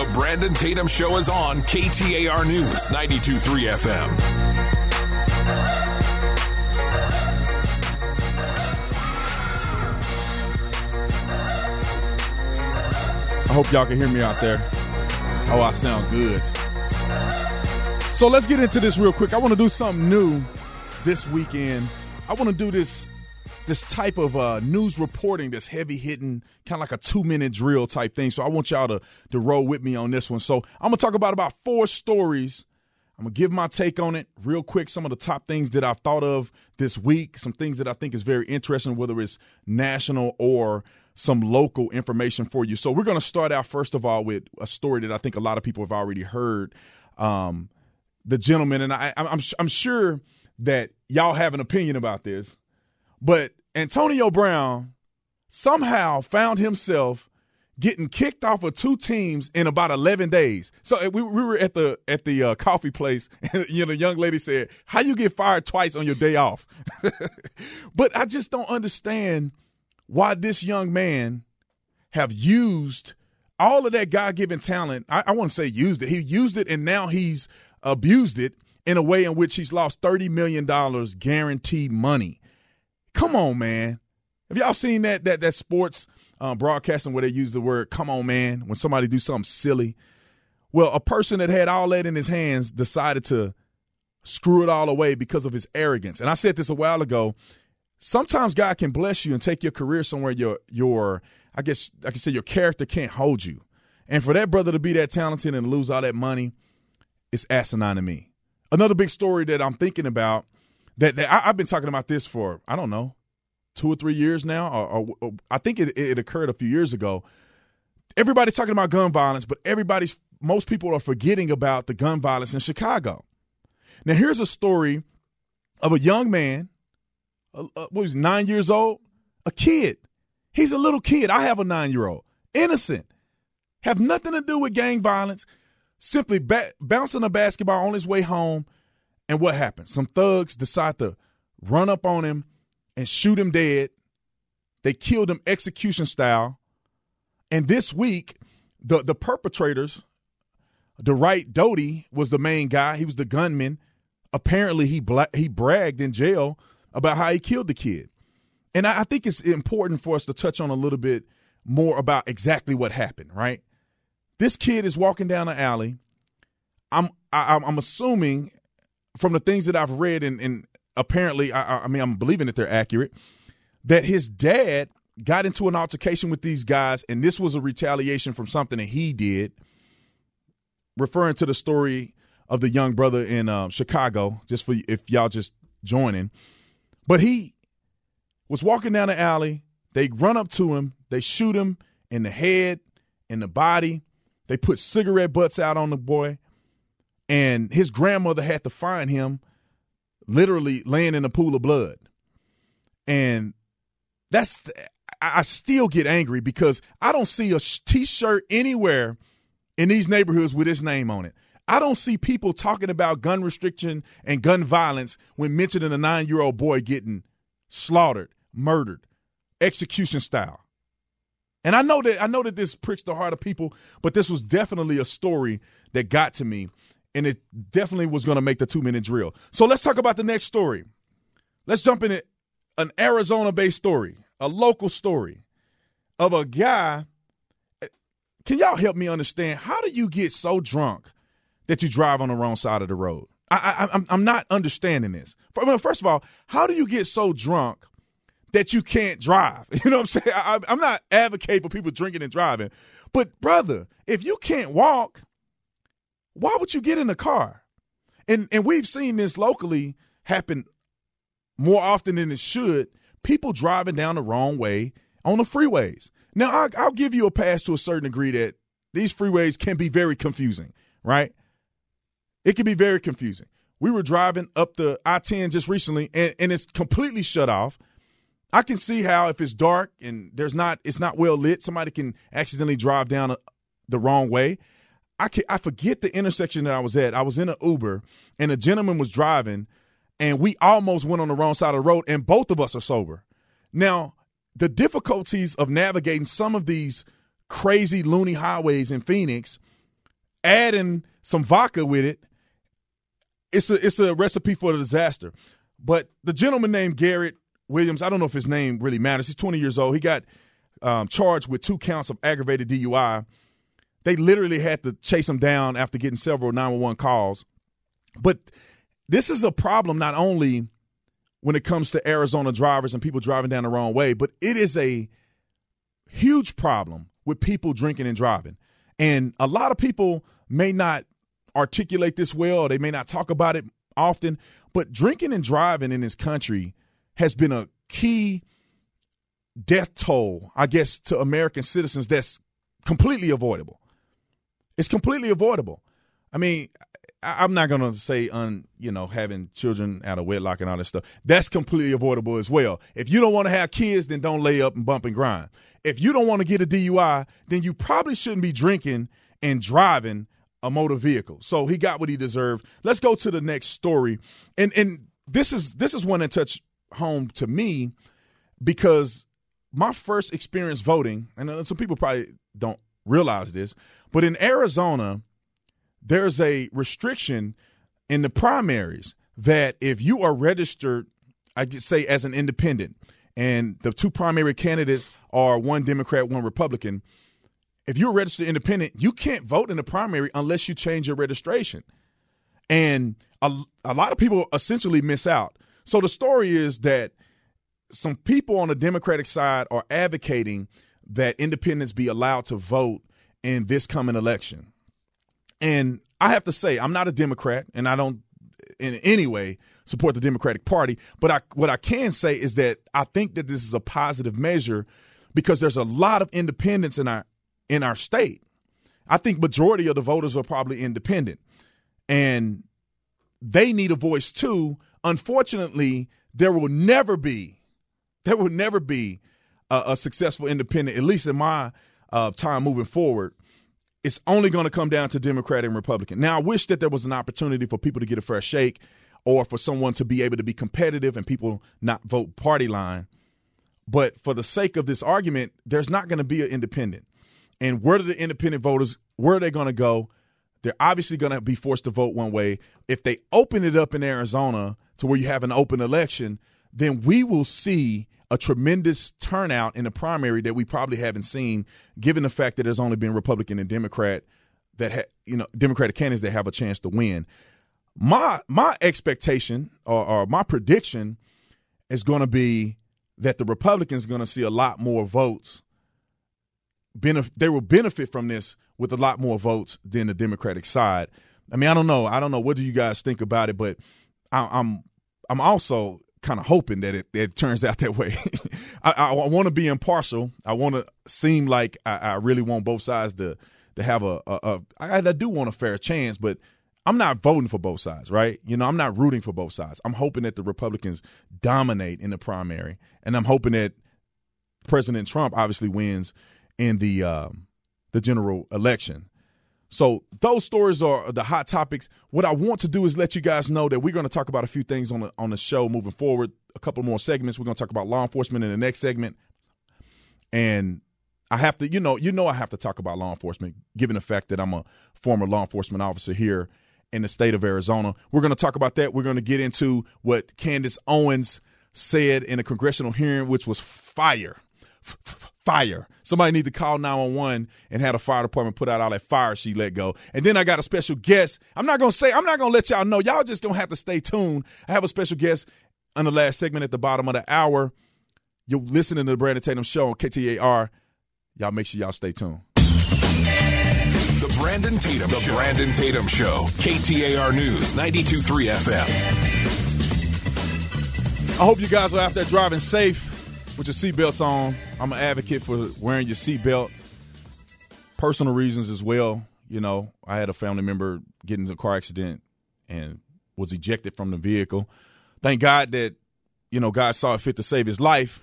The Brandon Tatum Show is on KTAR News 92.3 FM. I hope y'all can hear me out there. Oh, I sound good. So let's get into this real quick. I want to do something new this weekend. I want to do this this type of uh, news reporting that's heavy hitting, kind of like a two minute drill type thing. So I want y'all to to roll with me on this one. So I'm gonna talk about about four stories. I'm gonna give my take on it real quick. Some of the top things that I've thought of this week, some things that I think is very interesting, whether it's national or some local information for you. So we're gonna start out first of all with a story that I think a lot of people have already heard. Um, the gentleman, and I, I'm I'm sure that y'all have an opinion about this, but Antonio Brown somehow found himself getting kicked off of two teams in about 11 days. So uh, we, we were at the at the uh, coffee place and you know the young lady said, "How you get fired twice on your day off?" but I just don't understand why this young man have used all of that God-given talent. I, I want to say used it. He used it and now he's abused it in a way in which he's lost $30 million guaranteed money. Come on, man. Have y'all seen that that that sports um, broadcasting where they use the word "come on, man" when somebody do something silly? Well, a person that had all that in his hands decided to screw it all away because of his arrogance. And I said this a while ago. Sometimes God can bless you and take your career somewhere your your I guess I can say your character can't hold you. And for that brother to be that talented and lose all that money, it's asinine to me. Another big story that I'm thinking about that, that I, have been talking about this for I don't know two or three years now, or, or, or I think it, it occurred a few years ago. Everybody's talking about gun violence, but everybody's most people are forgetting about the gun violence in Chicago. Now, here's a story of a young man, uh, what was nine years old, a kid. He's a little kid. I have a nine year old, innocent, have nothing to do with gang violence. Simply ba- bouncing a basketball on his way home, and what happened? Some thugs decide to run up on him and shoot him dead. They killed him execution style. And this week, the the perpetrators, Dwright Doty was the main guy. He was the gunman. Apparently, he bla- he bragged in jail about how he killed the kid. And I, I think it's important for us to touch on a little bit more about exactly what happened. Right, this kid is walking down the alley. I'm I, am i am assuming from the things that I've read and, and apparently, I, I mean, I'm believing that they're accurate, that his dad got into an altercation with these guys, and this was a retaliation from something that he did, referring to the story of the young brother in um, Chicago, just for if y'all just joining. But he was walking down the alley. They run up to him. They shoot him in the head, in the body. They put cigarette butts out on the boy. And his grandmother had to find him literally laying in a pool of blood. And that's I still get angry because I don't see a t-shirt anywhere in these neighborhoods with his name on it. I don't see people talking about gun restriction and gun violence when mentioning a 9-year-old boy getting slaughtered, murdered, execution style. And I know that I know that this pricks the heart of people, but this was definitely a story that got to me and it definitely was going to make the two minute drill. So let's talk about the next story. Let's jump in. An Arizona based story, a local story of a guy. Can y'all help me understand how do you get so drunk that you drive on the wrong side of the road? I, I, I'm not understanding this. First of all, how do you get so drunk that you can't drive? You know what I'm saying? I, I'm not advocating for people drinking and driving, but brother, if you can't walk, why would you get in a car? And and we've seen this locally happen more often than it should. People driving down the wrong way on the freeways. Now, I, I'll give you a pass to a certain degree that these freeways can be very confusing, right? It can be very confusing. We were driving up the I 10 just recently, and, and it's completely shut off. I can see how if it's dark and there's not it's not well lit, somebody can accidentally drive down a, the wrong way. I can, I forget the intersection that I was at. I was in an Uber and a gentleman was driving and we almost went on the wrong side of the road and both of us are sober. Now, the difficulties of navigating some of these crazy loony highways in Phoenix adding some vodka with it, it's a it's a recipe for a disaster. But the gentleman named Garrett Williams, I don't know if his name really matters. He's 20 years old. He got um, charged with two counts of aggravated DUI. They literally had to chase him down after getting several 911 calls. But this is a problem not only when it comes to Arizona drivers and people driving down the wrong way, but it is a huge problem with people drinking and driving. And a lot of people may not articulate this well, they may not talk about it often, but drinking and driving in this country has been a key death toll, I guess, to American citizens that's completely avoidable. It's completely avoidable. I mean, I'm not gonna say on you know having children out of wedlock and all this stuff. That's completely avoidable as well. If you don't want to have kids, then don't lay up and bump and grind. If you don't want to get a DUI, then you probably shouldn't be drinking and driving a motor vehicle. So he got what he deserved. Let's go to the next story. And and this is this is one that touched home to me because my first experience voting, and uh, some people probably don't realize this, but in Arizona, there's a restriction in the primaries that if you are registered, I could say as an independent, and the two primary candidates are one Democrat, one Republican, if you're registered independent, you can't vote in the primary unless you change your registration. And a, a lot of people essentially miss out. So the story is that some people on the Democratic side are advocating that independents be allowed to vote in this coming election. And I have to say, I'm not a Democrat, and I don't in any way support the Democratic Party. But I, what I can say is that I think that this is a positive measure because there's a lot of independents in our in our state. I think majority of the voters are probably independent, and they need a voice too. Unfortunately, there will never be there will never be a, a successful independent, at least in my uh, time moving forward. It's only going to come down to Democrat and Republican. Now, I wish that there was an opportunity for people to get a fair shake or for someone to be able to be competitive and people not vote party line. But for the sake of this argument, there's not going to be an independent. And where do the independent voters, where are they going to go? They're obviously going to be forced to vote one way. If they open it up in Arizona to where you have an open election, then we will see a tremendous turnout in the primary that we probably haven't seen, given the fact that there's only been Republican and Democrat that ha- you know Democratic candidates that have a chance to win. My my expectation or, or my prediction is going to be that the Republicans are going to see a lot more votes. Benef- they will benefit from this with a lot more votes than the Democratic side. I mean, I don't know. I don't know. What do you guys think about it? But I, I'm I'm also kind of hoping that it, it turns out that way. I, I, I want to be impartial. I want to seem like I, I, really want both sides to to have a, a, a I, I do want a fair chance, but I'm not voting for both sides, right? You know, I'm not rooting for both sides. I'm hoping that the Republicans dominate in the primary, and I'm hoping that President Trump obviously wins in the um, the general election. So those stories are the hot topics. What I want to do is let you guys know that we're going to talk about a few things on the on the show moving forward. A couple more segments. We're going to talk about law enforcement in the next segment, and I have to, you know, you know, I have to talk about law enforcement, given the fact that I'm a former law enforcement officer here in the state of Arizona. We're going to talk about that. We're going to get into what Candace Owens said in a congressional hearing, which was fire. Fire. Somebody need to call 911 and have the fire department put out all that fire she let go. And then I got a special guest. I'm not going to say, I'm not going to let y'all know. Y'all just going to have to stay tuned. I have a special guest on the last segment at the bottom of the hour. You're listening to the Brandon Tatum Show on KTAR. Y'all make sure y'all stay tuned. The Brandon Tatum the Show. Brandon Tatum Show. KTAR News, 92.3 FM. I hope you guys are out there driving safe with your seatbelts on. I'm an advocate for wearing your seatbelt. Personal reasons as well. You know, I had a family member get into a car accident and was ejected from the vehicle. Thank God that, you know, God saw it fit to save his life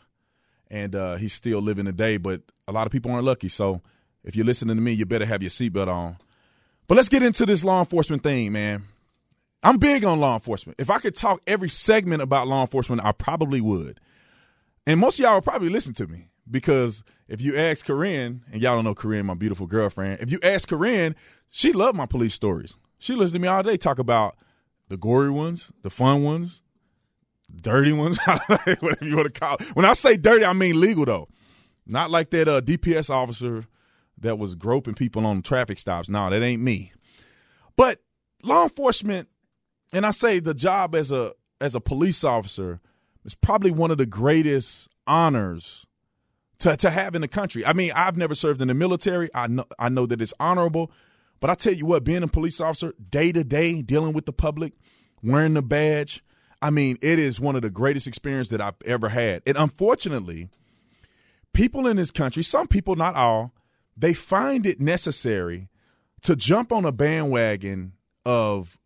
and uh, he's still living today. But a lot of people aren't lucky. So if you're listening to me, you better have your seatbelt on. But let's get into this law enforcement thing, man. I'm big on law enforcement. If I could talk every segment about law enforcement, I probably would. And most of y'all will probably listen to me because if you ask Corinne, and y'all don't know Corinne, my beautiful girlfriend, if you ask Corinne, she loved my police stories. She listens to me all day talk about the gory ones, the fun ones, dirty ones, whatever you want to call it. When I say dirty, I mean legal though. Not like that uh, DPS officer that was groping people on traffic stops. No, that ain't me. But law enforcement, and I say the job as a as a police officer is probably one of the greatest honors to, to have in the country. I mean, I've never served in the military. I know I know that it's honorable, but I tell you what, being a police officer day to day, dealing with the public, wearing the badge, I mean, it is one of the greatest experiences that I've ever had. And unfortunately, people in this country, some people, not all, they find it necessary to jump on a bandwagon of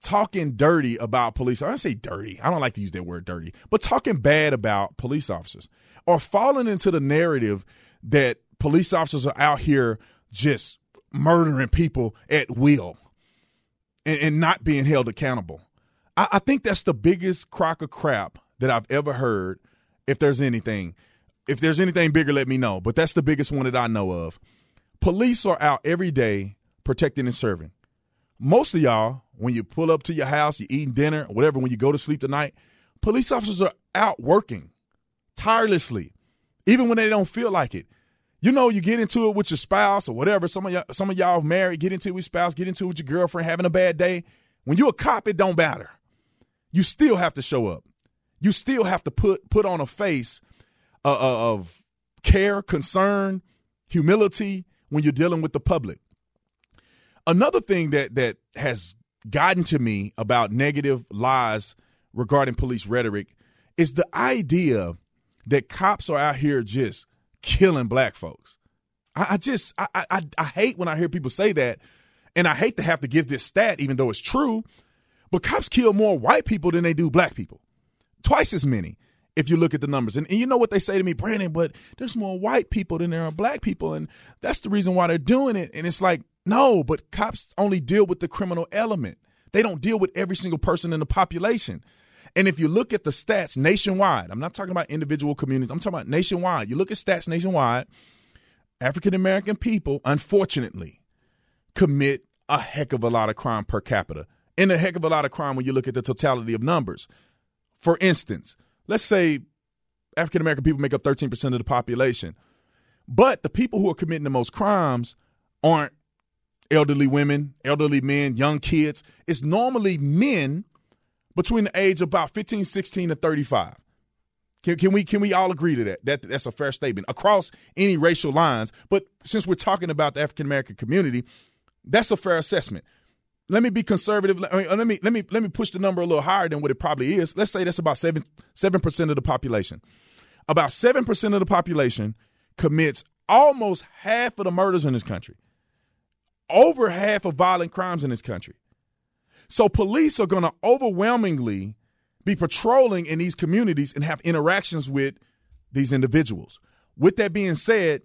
talking dirty about police. I don't say dirty. I don't like to use that word dirty, but talking bad about police officers or falling into the narrative that police officers are out here just murdering people at will and, and not being held accountable. I, I think that's the biggest crock of crap that I've ever heard. If there's anything, if there's anything bigger, let me know. But that's the biggest one that I know of. Police are out every day protecting and serving. Most of y'all, when you pull up to your house, you're eating dinner, whatever, when you go to sleep tonight, police officers are out working tirelessly, even when they don't feel like it. You know, you get into it with your spouse or whatever. Some of y'all, some of y'all married, get into it with your spouse, get into it with your girlfriend, having a bad day. When you're a cop, it don't matter. You still have to show up. You still have to put put on a face uh, uh of care, concern, humility when you're dealing with the public. Another thing that that has gotten to me about negative lies regarding police rhetoric is the idea that cops are out here just killing black folks. I, I just I, I I hate when I hear people say that, and I hate to have to give this stat, even though it's true. But cops kill more white people than they do black people, twice as many. If you look at the numbers, and, and you know what they say to me, Brandon, but there's more white people than there are black people, and that's the reason why they're doing it. And it's like, no, but cops only deal with the criminal element. They don't deal with every single person in the population. And if you look at the stats nationwide, I'm not talking about individual communities, I'm talking about nationwide. You look at stats nationwide, African American people, unfortunately, commit a heck of a lot of crime per capita and a heck of a lot of crime when you look at the totality of numbers. For instance, let's say African American people make up 13% of the population, but the people who are committing the most crimes aren't elderly women, elderly men, young kids. It's normally men between the age of about 15, 16 to 35. Can, can, we can we all agree to that? That that's a fair statement across any racial lines. But since we're talking about the African American community, that's a fair assessment. Let me be conservative. Let me, let me let me let me push the number a little higher than what it probably is. Let's say that's about seven seven percent of the population. About seven percent of the population commits almost half of the murders in this country, over half of violent crimes in this country. So police are going to overwhelmingly be patrolling in these communities and have interactions with these individuals. With that being said,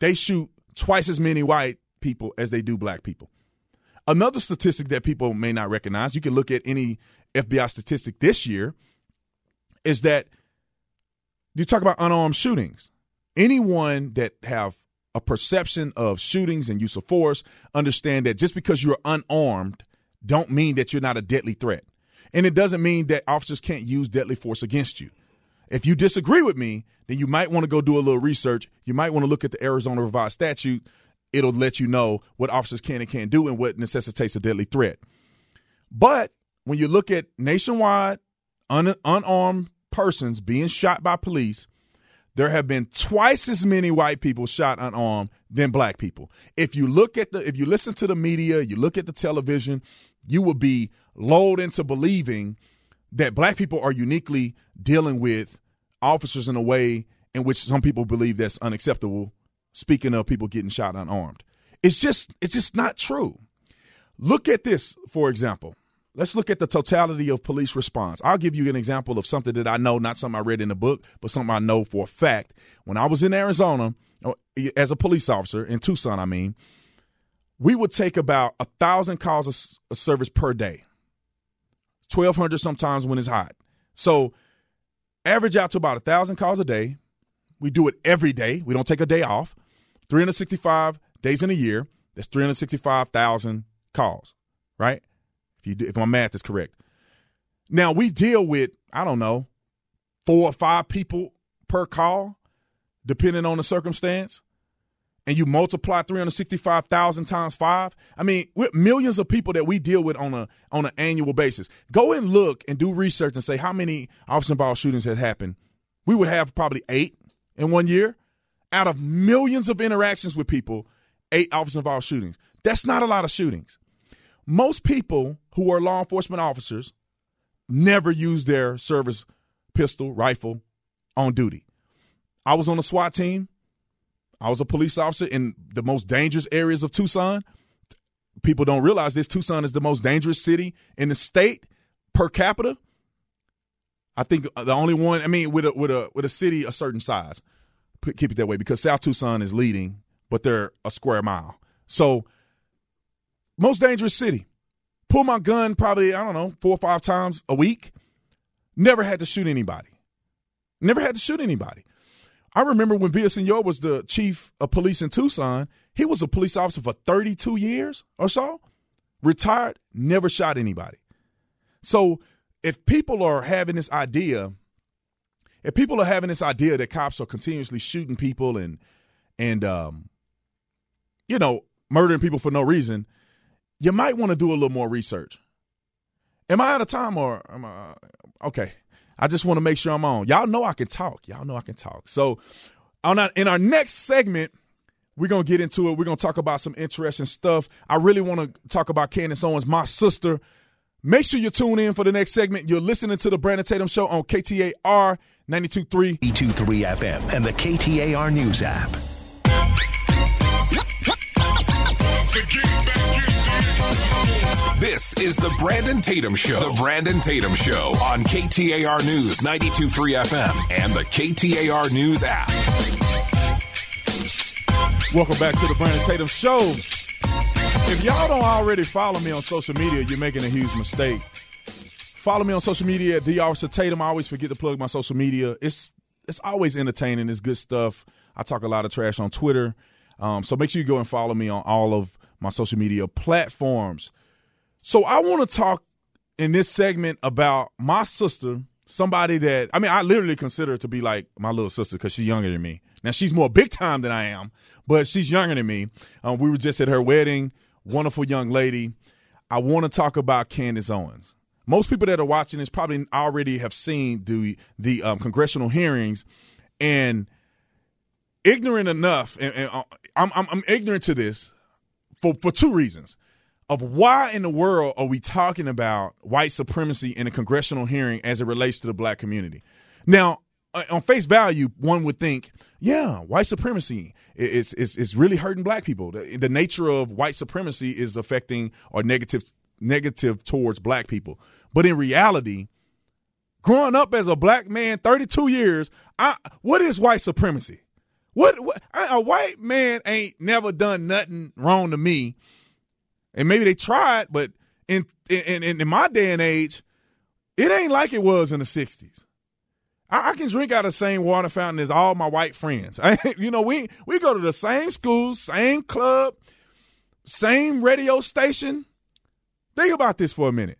they shoot twice as many white people as they do black people. Another statistic that people may not recognize, you can look at any FBI statistic this year, is that you talk about unarmed shootings. Anyone that have a perception of shootings and use of force understand that just because you're unarmed don't mean that you're not a deadly threat. And it doesn't mean that officers can't use deadly force against you. If you disagree with me, then you might want to go do a little research. You might want to look at the Arizona revised statute. It'll let you know what officers can and can't do and what necessitates a deadly threat. But when you look at nationwide un- unarmed persons being shot by police, there have been twice as many white people shot unarmed than black people. If you look at the if you listen to the media, you look at the television, you will be lulled into believing that black people are uniquely dealing with officers in a way in which some people believe that's unacceptable. Speaking of people getting shot unarmed, it's just it's just not true. Look at this, for example. Let's look at the totality of police response. I'll give you an example of something that I know, not something I read in the book, but something I know for a fact. When I was in Arizona uh, as a police officer in Tucson, I mean, we would take about a thousand calls of service per day, twelve hundred sometimes when it's hot. So average out to about a thousand calls a day. We do it every day. We don't take a day off. 365 days in a year. That's 365,000 calls, right? If you do, if my math is correct. Now we deal with I don't know four or five people per call, depending on the circumstance. And you multiply 365,000 times five. I mean, with millions of people that we deal with on a on an annual basis. Go and look and do research and say how many officer involved shootings has happened. We would have probably eight in one year out of millions of interactions with people, eight officer involved shootings. That's not a lot of shootings. Most people who are law enforcement officers never use their service pistol, rifle on duty. I was on a SWAT team. I was a police officer in the most dangerous areas of Tucson. People don't realize this. Tucson is the most dangerous city in the state per capita. I think the only one. I mean, with a with a with a city a certain size, keep it that way because South Tucson is leading, but they're a square mile. So, most dangerous city. Pull my gun probably I don't know four or five times a week. Never had to shoot anybody. Never had to shoot anybody. I remember when Villasenor was the chief of police in Tucson, he was a police officer for 32 years or so, retired, never shot anybody. So if people are having this idea, if people are having this idea that cops are continuously shooting people and and um, you know murdering people for no reason, you might want to do a little more research. Am I out of time or am I okay? I just want to make sure I'm on. Y'all know I can talk. Y'all know I can talk. So on our, in our next segment, we're gonna get into it. We're gonna talk about some interesting stuff. I really want to talk about Candace Owens, my sister. Make sure you tune in for the next segment. You're listening to the Brandon Tatum Show on KTAR 92.3. E23 FM and the KTAR News app. This is the Brandon Tatum Show. The Brandon Tatum Show on KTAR News 92.3 FM and the KTAR News app. Welcome back to the Brandon Tatum Show. If y'all don't already follow me on social media, you're making a huge mistake. Follow me on social media at the Officer Tatum. I always forget to plug my social media. It's it's always entertaining. It's good stuff. I talk a lot of trash on Twitter. Um, so make sure you go and follow me on all of my social media platforms. So I want to talk in this segment about my sister, somebody that I mean I literally consider to be like my little sister because she's younger than me. Now she's more big time than I am, but she's younger than me. Um, we were just at her wedding. Wonderful young lady. I want to talk about Candace Owens. Most people that are watching this probably already have seen the the um, congressional hearings, and ignorant enough, and, and uh, I'm, I'm I'm ignorant to this for for two reasons of why in the world are we talking about white supremacy in a congressional hearing as it relates to the black community? Now, uh, on face value, one would think, yeah, white supremacy is is, is really hurting black people. The, the nature of white supremacy is affecting or negative negative towards black people. But in reality, growing up as a black man, 32 years, I, what is white supremacy? What, what a white man ain't never done nothing wrong to me and maybe they tried, but in in in, in my day and age, it ain't like it was in the '60s. I, can drink out of the same water fountain as all my white friends. I, you know, we we go to the same school, same club, same radio station. Think about this for a minute.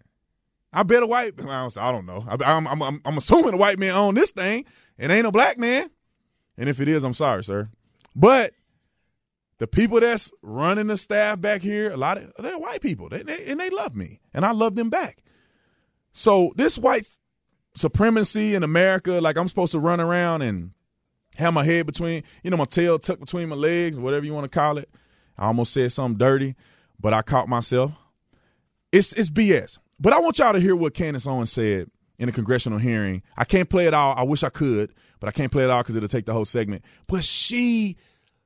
I bet a white. I don't know. I, am I'm, I'm, I'm assuming a white man own this thing. It ain't a black man. And if it is, I'm sorry, sir. But the people that's running the staff back here, a lot of they're white people, they, they, and they love me, and I love them back. So this white supremacy in America, like I'm supposed to run around and have my head between, you know, my tail tucked between my legs, whatever you want to call it. I almost said something dirty, but I caught myself. It's it's BS. But I want y'all to hear what Candace Owens said in a congressional hearing. I can't play it all. I wish I could, but I can't play it all because it'll take the whole segment. But she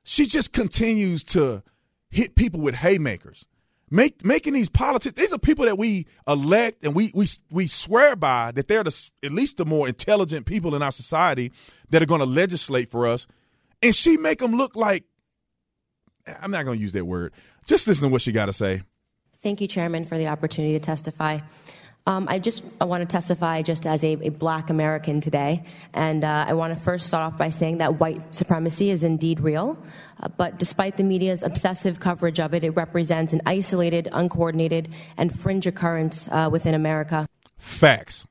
she just continues to hit people with haymakers. Make, making these politics, these are people that we elect and we we we swear by that they're the, at least the more intelligent people in our society that are going to legislate for us, and she make them look like I'm not going to use that word. Just listen to what she got to say. Thank you, Chairman, for the opportunity to testify. Um, I just I want to testify just as a, a black American today. And uh, I want to first start off by saying that white supremacy is indeed real. Uh, but despite the media's obsessive coverage of it, it represents an isolated, uncoordinated, and fringe occurrence uh, within America. Facts.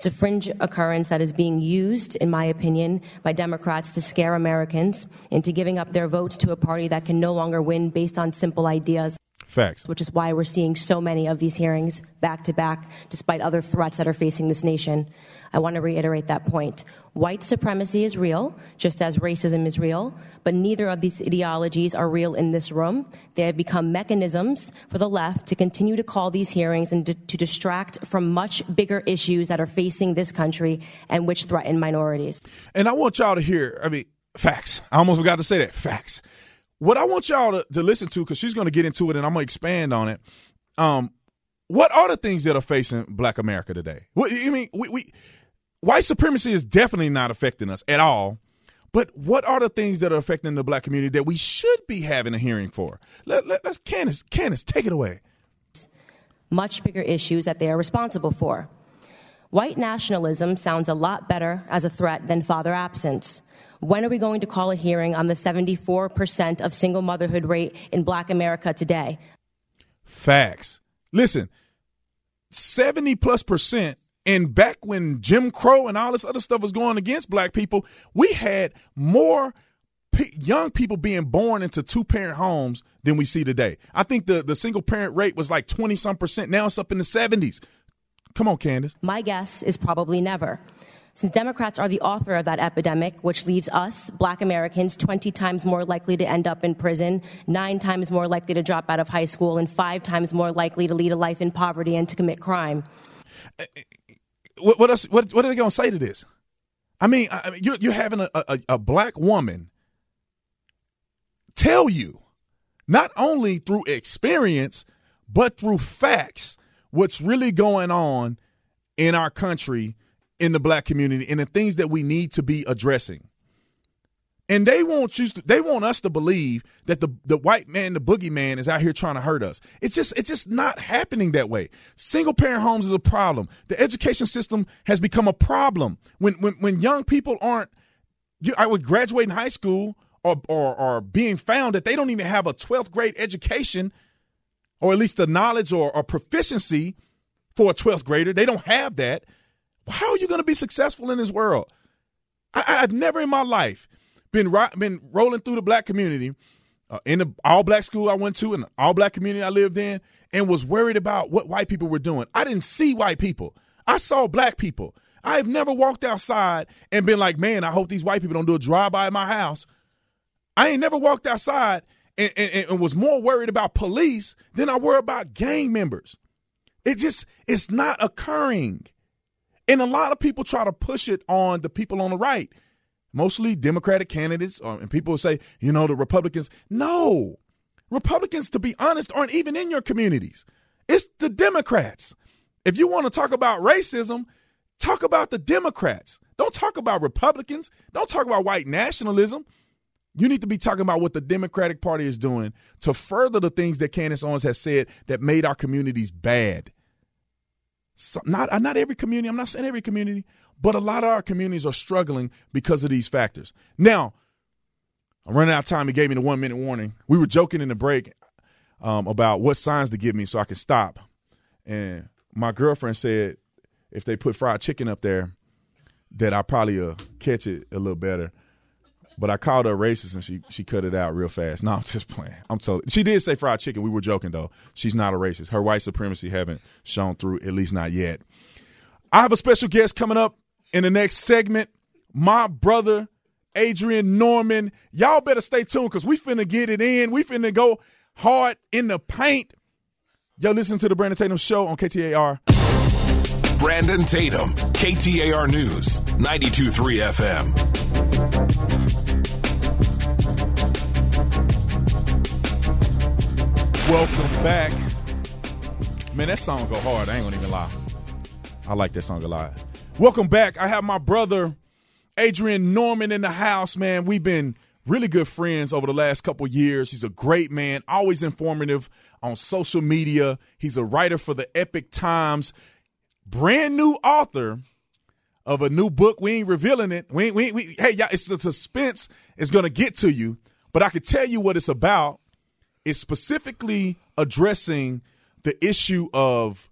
It's a fringe occurrence that is being used, in my opinion, by Democrats to scare Americans into giving up their votes to a party that can no longer win based on simple ideas. Facts. Which is why we're seeing so many of these hearings back to back, despite other threats that are facing this nation. I want to reiterate that point. White supremacy is real, just as racism is real, but neither of these ideologies are real in this room. They have become mechanisms for the left to continue to call these hearings and to, to distract from much bigger issues that are facing this country and which threaten minorities. And I want y'all to hear, I mean, facts. I almost forgot to say that. Facts. What I want y'all to, to listen to, because she's going to get into it and I'm going to expand on it. Um, what are the things that are facing Black America today? What I mean, we, we white supremacy is definitely not affecting us at all. But what are the things that are affecting the black community that we should be having a hearing for? Let, let, let's Candace, Candace, take it away. Much bigger issues that they are responsible for. White nationalism sounds a lot better as a threat than father absence. When are we going to call a hearing on the 74% of single motherhood rate in black America today? Facts. Listen, 70 plus percent and back when Jim Crow and all this other stuff was going against black people, we had more p- young people being born into two parent homes than we see today. I think the, the single parent rate was like 20 some percent. Now it's up in the 70s. Come on, Candace. My guess is probably never. Since Democrats are the author of that epidemic, which leaves us, black Americans, 20 times more likely to end up in prison, nine times more likely to drop out of high school, and five times more likely to lead a life in poverty and to commit crime. Uh, what what, else, what, what are they going to say to this? I mean, I you're, you're having a, a, a black woman tell you, not only through experience, but through facts, what's really going on in our country, in the black community, and the things that we need to be addressing. And they want you to, they want us to believe that the the white man, the boogeyman, is out here trying to hurt us. It's just it's just not happening that way. Single parent homes is a problem. The education system has become a problem. When when when young people aren't you, I would graduate in high school or, or or being found that they don't even have a 12th grade education or at least the knowledge or, or proficiency for a 12th grader. They don't have that. How are you going to be successful in this world? I, I've never in my life been been rolling through the black community uh, in the all black school I went to and all black community I lived in and was worried about what white people were doing. I didn't see white people. I saw black people. I've never walked outside and been like, man, I hope these white people don't do a drive by at my house. I ain't never walked outside and, and, and was more worried about police than I were about gang members. It just, it's not occurring. And a lot of people try to push it on the people on the right mostly Democratic candidates, or, and people say, you know, the Republicans. No, Republicans, to be honest, aren't even in your communities. It's the Democrats. If you want to talk about racism, talk about the Democrats. Don't talk about Republicans. Don't talk about white nationalism. You need to be talking about what the Democratic Party is doing to further the things that Candace Owens has said that made our communities bad. So, not not every community. I'm not saying every community, but a lot of our communities are struggling because of these factors. Now, I'm running out of time. He gave me the one minute warning. We were joking in the break um, about what signs to give me so I can stop. And my girlfriend said if they put fried chicken up there, that I probably uh, catch it a little better. But I called her racist and she she cut it out real fast. No, I'm just playing. I'm totally. She did say fried chicken. We were joking though. She's not a racist. Her white supremacy haven't shown through, at least not yet. I have a special guest coming up in the next segment. My brother Adrian Norman. Y'all better stay tuned because we finna get it in. We finna go hard in the paint. Yo, listen to the Brandon Tatum Show on KTAR. Brandon Tatum, KTAR News, 92.3 FM. Welcome back. Man, that song go hard. I ain't gonna even lie. I like that song a lot. Welcome back. I have my brother Adrian Norman in the house, man. We've been really good friends over the last couple years. He's a great man, always informative on social media. He's a writer for the Epoch Times, brand new author of a new book. We ain't revealing it. We, we, we hey, y'all, it's the suspense is going to get to you, but I can tell you what it's about. It's specifically addressing the issue of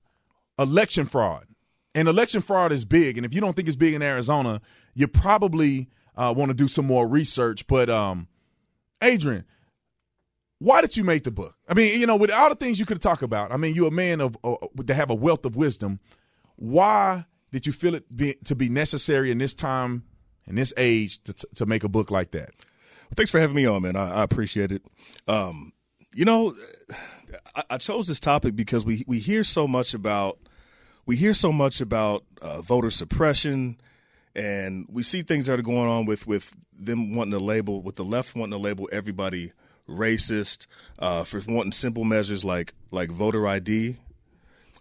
election fraud. And election fraud is big. And if you don't think it's big in Arizona, you probably uh, want to do some more research. But um, Adrian, why did you make the book? I mean, you know, with all the things you could talk about, I mean, you're a man of uh, to have a wealth of wisdom. Why did you feel it be, to be necessary in this time, in this age, to, to make a book like that? Well, thanks for having me on, man. I, I appreciate it. Um, you know, I, I, chose this topic because we we hear so much about we hear so much about uh, voter suppression, and we see things that are going on with with them wanting to label with the left wanting to label everybody racist uh, for wanting simple measures like like voter ID,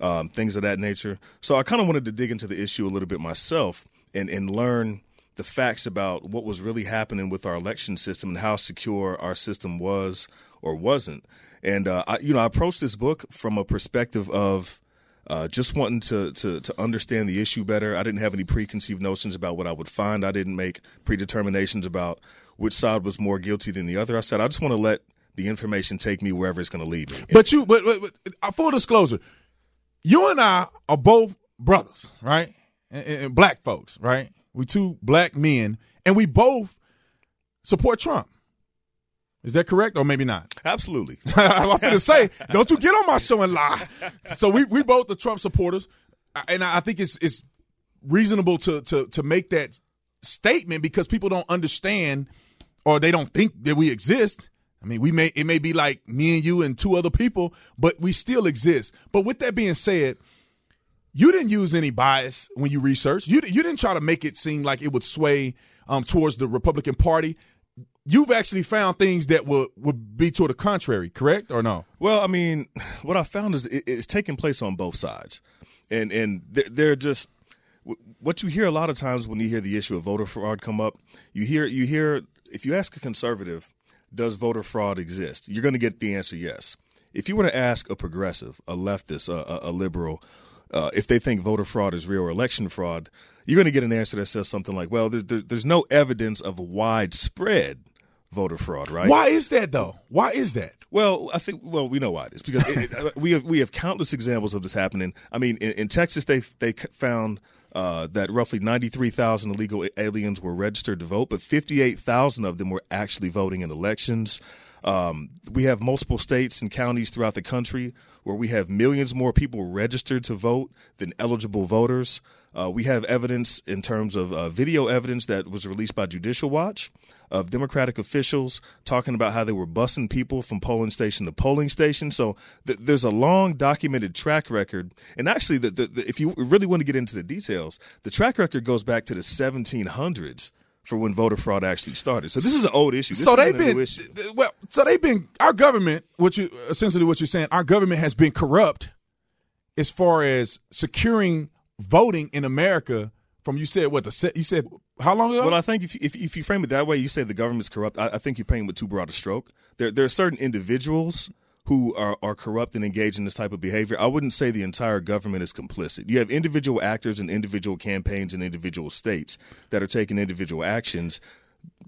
um, things of that nature. So I kind of wanted to dig into the issue a little bit myself and and learn the facts about what was really happening with our election system and how secure our system was or wasn't. And uh, I, you know, I approached this book from a perspective of uh, just wanting to, to to understand the issue better. I didn't have any preconceived notions about what I would find. I didn't make predeterminations about which side was more guilty than the other. I said I just want to let the information take me wherever it's going to lead me. But you, but, but, but, uh, full disclosure, you and I are both brothers, right? And, and black folks, right? We two black men, and we both support Trump. Is that correct or maybe not? Absolutely. I'm going to say, don't you get on my show and lie. So we we both the Trump supporters, and I think it's it's reasonable to to to make that statement because people don't understand or they don't think that we exist. I mean, we may it may be like me and you and two other people, but we still exist. But with that being said, you didn't use any bias when you researched. You you didn't try to make it seem like it would sway um, towards the Republican Party you've actually found things that would would be to the contrary, correct or no? Well, I mean, what I found is it, it's taking place on both sides, and and they're, they're just what you hear a lot of times when you hear the issue of voter fraud come up. You hear you hear if you ask a conservative, does voter fraud exist? You're going to get the answer yes. If you were to ask a progressive, a leftist, a, a, a liberal, uh, if they think voter fraud is real or election fraud, you're going to get an answer that says something like, "Well, there, there, there's no evidence of widespread voter fraud, right? Why is that though? Why is that? Well, I think well we know why it is because it, it, we have we have countless examples of this happening. I mean, in, in Texas they they found uh, that roughly 93,000 illegal aliens were registered to vote, but 58,000 of them were actually voting in elections. Um, we have multiple states and counties throughout the country where we have millions more people registered to vote than eligible voters. Uh, we have evidence in terms of uh, video evidence that was released by Judicial Watch of Democratic officials talking about how they were busing people from polling station to polling station. So th- there's a long documented track record. And actually, the, the, the, if you really want to get into the details, the track record goes back to the 1700s for when voter fraud actually started. So this is an old issue. This so they've been well. So they've been our government. What you essentially what you're saying, our government has been corrupt as far as securing voting in America. From you said what the you said how long ago? Well, I think if if, if you frame it that way, you say the government's corrupt. I, I think you're painting with too broad a stroke. There there are certain individuals who are, are corrupt and engaged in this type of behavior. I wouldn't say the entire government is complicit. You have individual actors and individual campaigns in individual states that are taking individual actions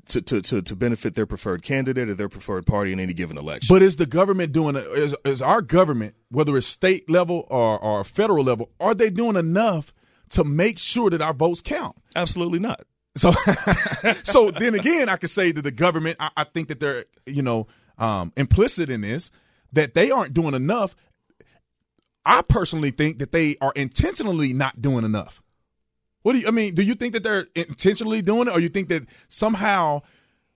to, to, to, to, benefit their preferred candidate or their preferred party in any given election. But is the government doing, is, is our government, whether it's state level or, or federal level, are they doing enough to make sure that our votes count? Absolutely not. So, so then again, I could say that the government, I, I think that they're, you know, um, implicit in this, that they aren't doing enough. I personally think that they are intentionally not doing enough. What do you, I mean, do you think that they're intentionally doing it or you think that somehow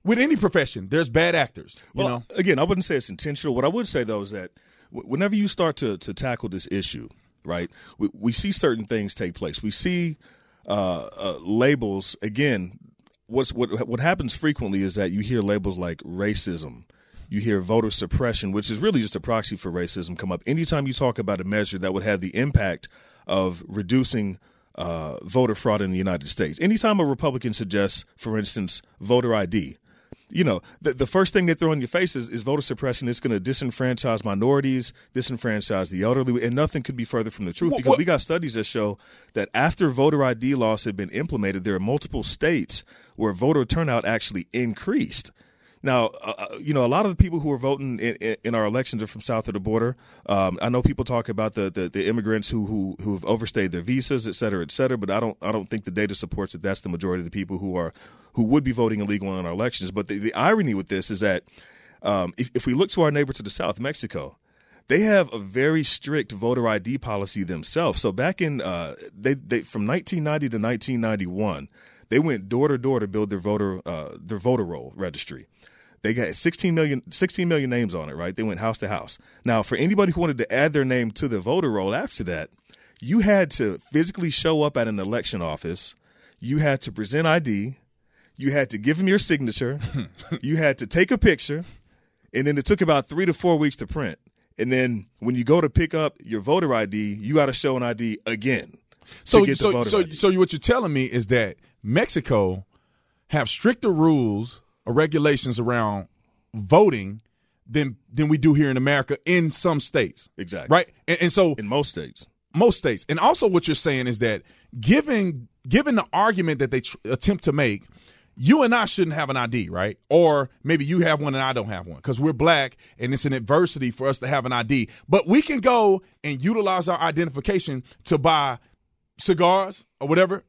with any profession, there's bad actors, you well, know? Again, I wouldn't say it's intentional. What I would say though is that whenever you start to, to tackle this issue, right, we, we see certain things take place. We see uh, uh, labels again. What's what what happens frequently is that you hear labels like racism, you hear voter suppression, which is really just a proxy for racism, come up anytime you talk about a measure that would have the impact of reducing uh, voter fraud in the United States. Anytime a Republican suggests, for instance, voter ID, you know, the, the first thing they throw in your face is, is voter suppression. It's going to disenfranchise minorities, disenfranchise the elderly, and nothing could be further from the truth What- because what- we got studies that show that after voter ID laws have been implemented, there are multiple states where voter turnout actually increased. Now, uh, uh, you know, a lot of the people who are voting in, in, in our elections are from south of the border. Um, I know people talk about the, the, the immigrants who who who have overstayed their visas, et cetera, et cetera. But I don't I don't think the data supports that that's the majority of the people who are who would be voting illegal in our elections. But the, the irony with this is that um, if, if we look to our neighbor to the south, Mexico, they have a very strict voter ID policy themselves. So back in uh, they they from 1990 to 1991, they went door to door to build their voter uh, their voter roll registry. They got 16 million 16 million names on it, right? They went house to house. Now, for anybody who wanted to add their name to the voter roll after that, you had to physically show up at an election office. You had to present ID. You had to give them your signature. you had to take a picture and then it took about three to four weeks to print. And then when you go to pick up your voter ID, you got to show an ID again. to So, so, voter so, ID. so, what you're telling me is that Mexico have stricter rules or regulations around voting than than we do here in America in some states. Exactly. Right. And, and so in most states. most states. And also, what you're saying is that given given the argument that they tr- attempt to make, you and I shouldn't have an ID, right? Or maybe you have one and I don't have one because we're black and it's an adversity for us to have an ID. But we can go and utilize our identification to buy cigars or whatever.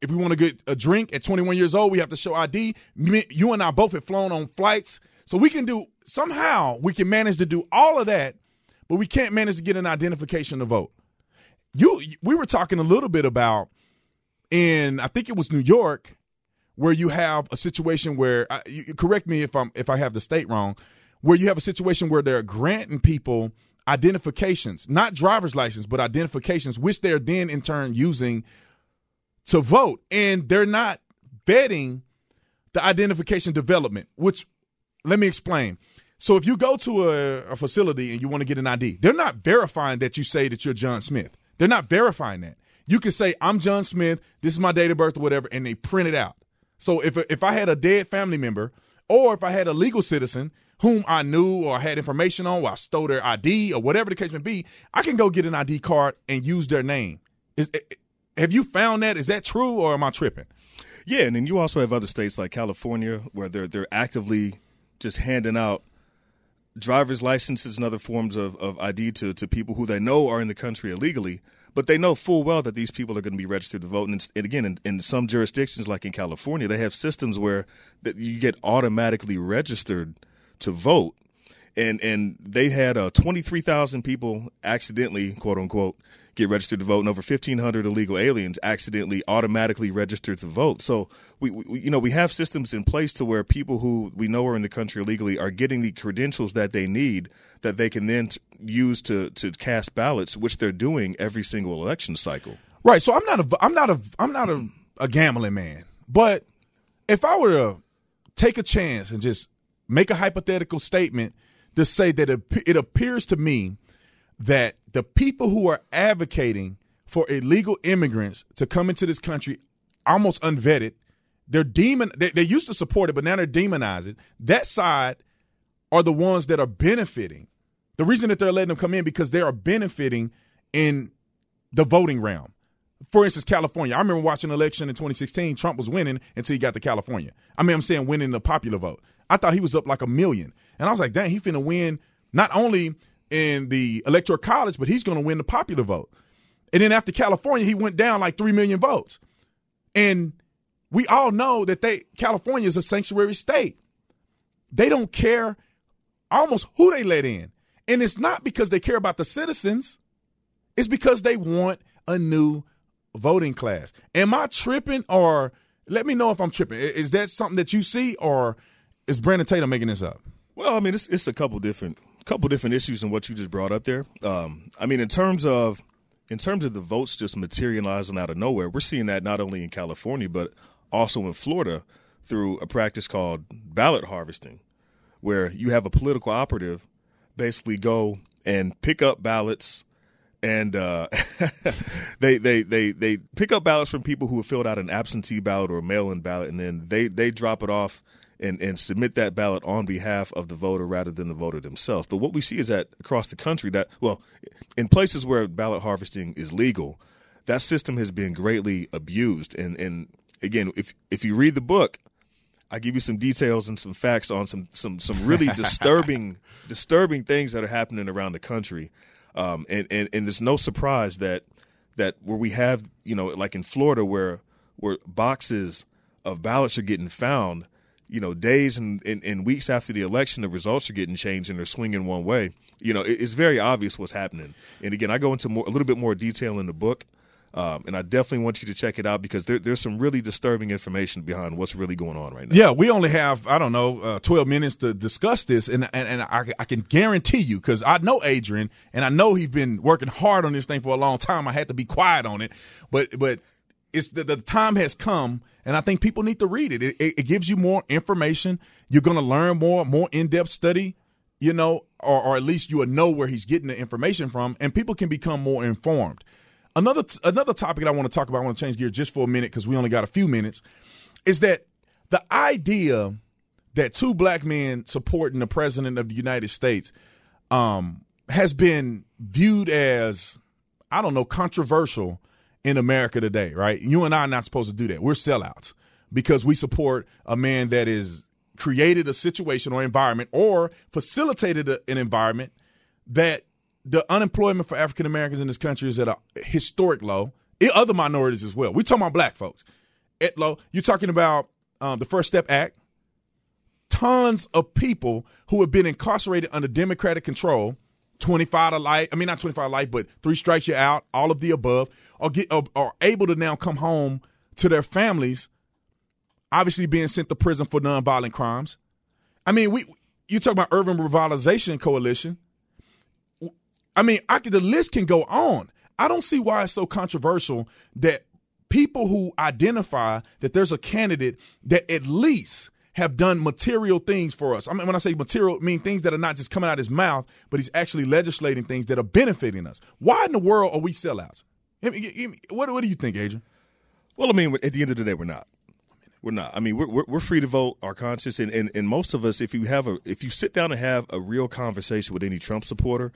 If we want to get a drink at 21 years old, we have to show ID. You and I both have flown on flights. So we can do somehow we can manage to do all of that, but we can't manage to get an identification to vote you we were talking a little bit about in I think it was New York where you have a situation where I, you, correct me if I'm if I have the state wrong where you have a situation where they're granting people identifications not driver's license but identifications which they're then in turn using to vote and they're not vetting the identification development which let me explain so if you go to a, a facility and you want to get an ID, they're not verifying that you say that you're John Smith. They're not verifying that. You can say I'm John Smith. This is my date of birth or whatever, and they print it out. So if if I had a dead family member, or if I had a legal citizen whom I knew or had information on, or I stole their ID or whatever the case may be, I can go get an ID card and use their name. Eh, have you found that? Is that true, or am I tripping? Yeah, and then you also have other states like California where they're they're actively just handing out driver's licenses and other forms of, of ID to, to people who they know are in the country illegally, but they know full well that these people are going to be registered to vote. And, and again, in, in some jurisdictions, like in California, they have systems where that you get automatically registered to vote. And and they had uh, 23,000 people accidentally, quote unquote, get registered to vote, and over 1,500 illegal aliens accidentally automatically registered to vote. So we, we, you know, we have systems in place to where people who we know are in the country illegally are getting the credentials that they need that they can then t- use to to cast ballots, which they're doing every single election cycle. Right. So I'm not a I'm not a I'm not a, a gambling man. But if I were to take a chance and just make a hypothetical statement to say that it, it appears to me that the people who are advocating for illegal immigrants to come into this country almost unvetted, they're demon they, they used to support it, but now they're demonizing. That side are the ones that are benefiting. The reason that they're letting them come in because they are benefiting in the voting realm. For instance, California. I remember watching an election in 2016. Trump was winning until he got to California. I mean, I'm saying winning the popular vote. I thought he was up like a million. And I was like, dang, he finna win not only in the electoral college, but he's gonna win the popular vote. And then after California, he went down like three million votes. And we all know that they California is a sanctuary state. They don't care almost who they let in. And it's not because they care about the citizens, it's because they want a new voting class. Am I tripping or let me know if I'm tripping. Is that something that you see or is Brandon Tatum making this up? Well, I mean, it's it's a couple different couple different issues in what you just brought up there. Um, I mean, in terms of in terms of the votes just materializing out of nowhere, we're seeing that not only in California but also in Florida through a practice called ballot harvesting, where you have a political operative basically go and pick up ballots and uh, they, they they they pick up ballots from people who have filled out an absentee ballot or a mail-in ballot, and then they they drop it off and, and submit that ballot on behalf of the voter rather than the voter themselves. But what we see is that across the country, that well, in places where ballot harvesting is legal, that system has been greatly abused. And and again, if if you read the book, I give you some details and some facts on some some some really disturbing disturbing things that are happening around the country. Um, and, and and it's no surprise that that where we have you know like in Florida where where boxes of ballots are getting found you know, days and, and, and, weeks after the election, the results are getting changed and they're swinging one way. You know, it, it's very obvious what's happening. And again, I go into more, a little bit more detail in the book. Um, and I definitely want you to check it out because there, there's some really disturbing information behind what's really going on right now. Yeah, we only have I don't know uh, 12 minutes to discuss this, and and, and I, I can guarantee you because I know Adrian and I know he's been working hard on this thing for a long time. I had to be quiet on it, but but it's the, the time has come, and I think people need to read it. It, it, it gives you more information. You're going to learn more, more in depth study, you know, or, or at least you will know where he's getting the information from, and people can become more informed. Another another topic I want to talk about, I want to change gears just for a minute because we only got a few minutes, is that the idea that two black men supporting the president of the United States um, has been viewed as, I don't know, controversial in America today, right? You and I are not supposed to do that. We're sellouts because we support a man that is created a situation or environment or facilitated a, an environment that the unemployment for African Americans in this country is at a historic low. Other minorities as well. We're talking about black folks at low. You're talking about um, the First Step Act. Tons of people who have been incarcerated under Democratic control 25 to life. I mean, not 25 to life, but three strikes you out, all of the above, are, get, are, are able to now come home to their families, obviously being sent to prison for nonviolent crimes. I mean, we you talk about urban revitalization coalition. I mean, I could, the list can go on. I don't see why it's so controversial that people who identify that there's a candidate that at least have done material things for us. I mean, when I say material, I mean things that are not just coming out of his mouth, but he's actually legislating things that are benefiting us. Why in the world are we sellouts? What, what do you think, Adrian? Well, I mean, at the end of the day, we're not. We're not. I mean, we're, we're free to vote our conscience, and, and, and most of us, if you have a, if you sit down and have a real conversation with any Trump supporter,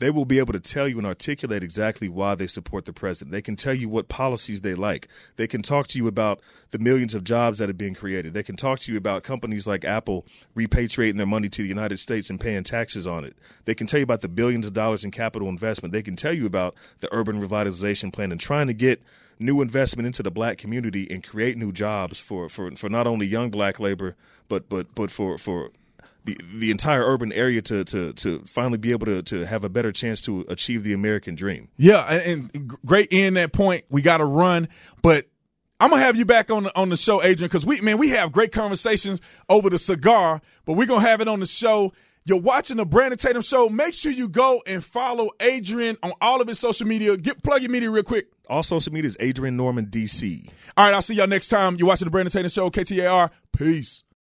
they will be able to tell you and articulate exactly why they support the president. They can tell you what policies they like. They can talk to you about the millions of jobs that are being created. They can talk to you about companies like Apple repatriating their money to the United States and paying taxes on it. They can tell you about the billions of dollars in capital investment. They can tell you about the urban revitalization plan and trying to get new investment into the black community and create new jobs for, for, for not only young black labor, but but but for, for the the entire urban area to to to finally be able to to have a better chance to achieve the American dream. Yeah, and, and great in that point. We got to run, but I'm gonna have you back on the, on the show, Adrian, because we man we have great conversations over the cigar, but we're gonna have it on the show. You're watching the Brandon Tatum show. Make sure you go and follow Adrian on all of his social media. Get plug your media real quick. All social media is Adrian Norman DC. All right, I'll see y'all next time. You're watching the Brandon Tatum show, KTAR. Peace.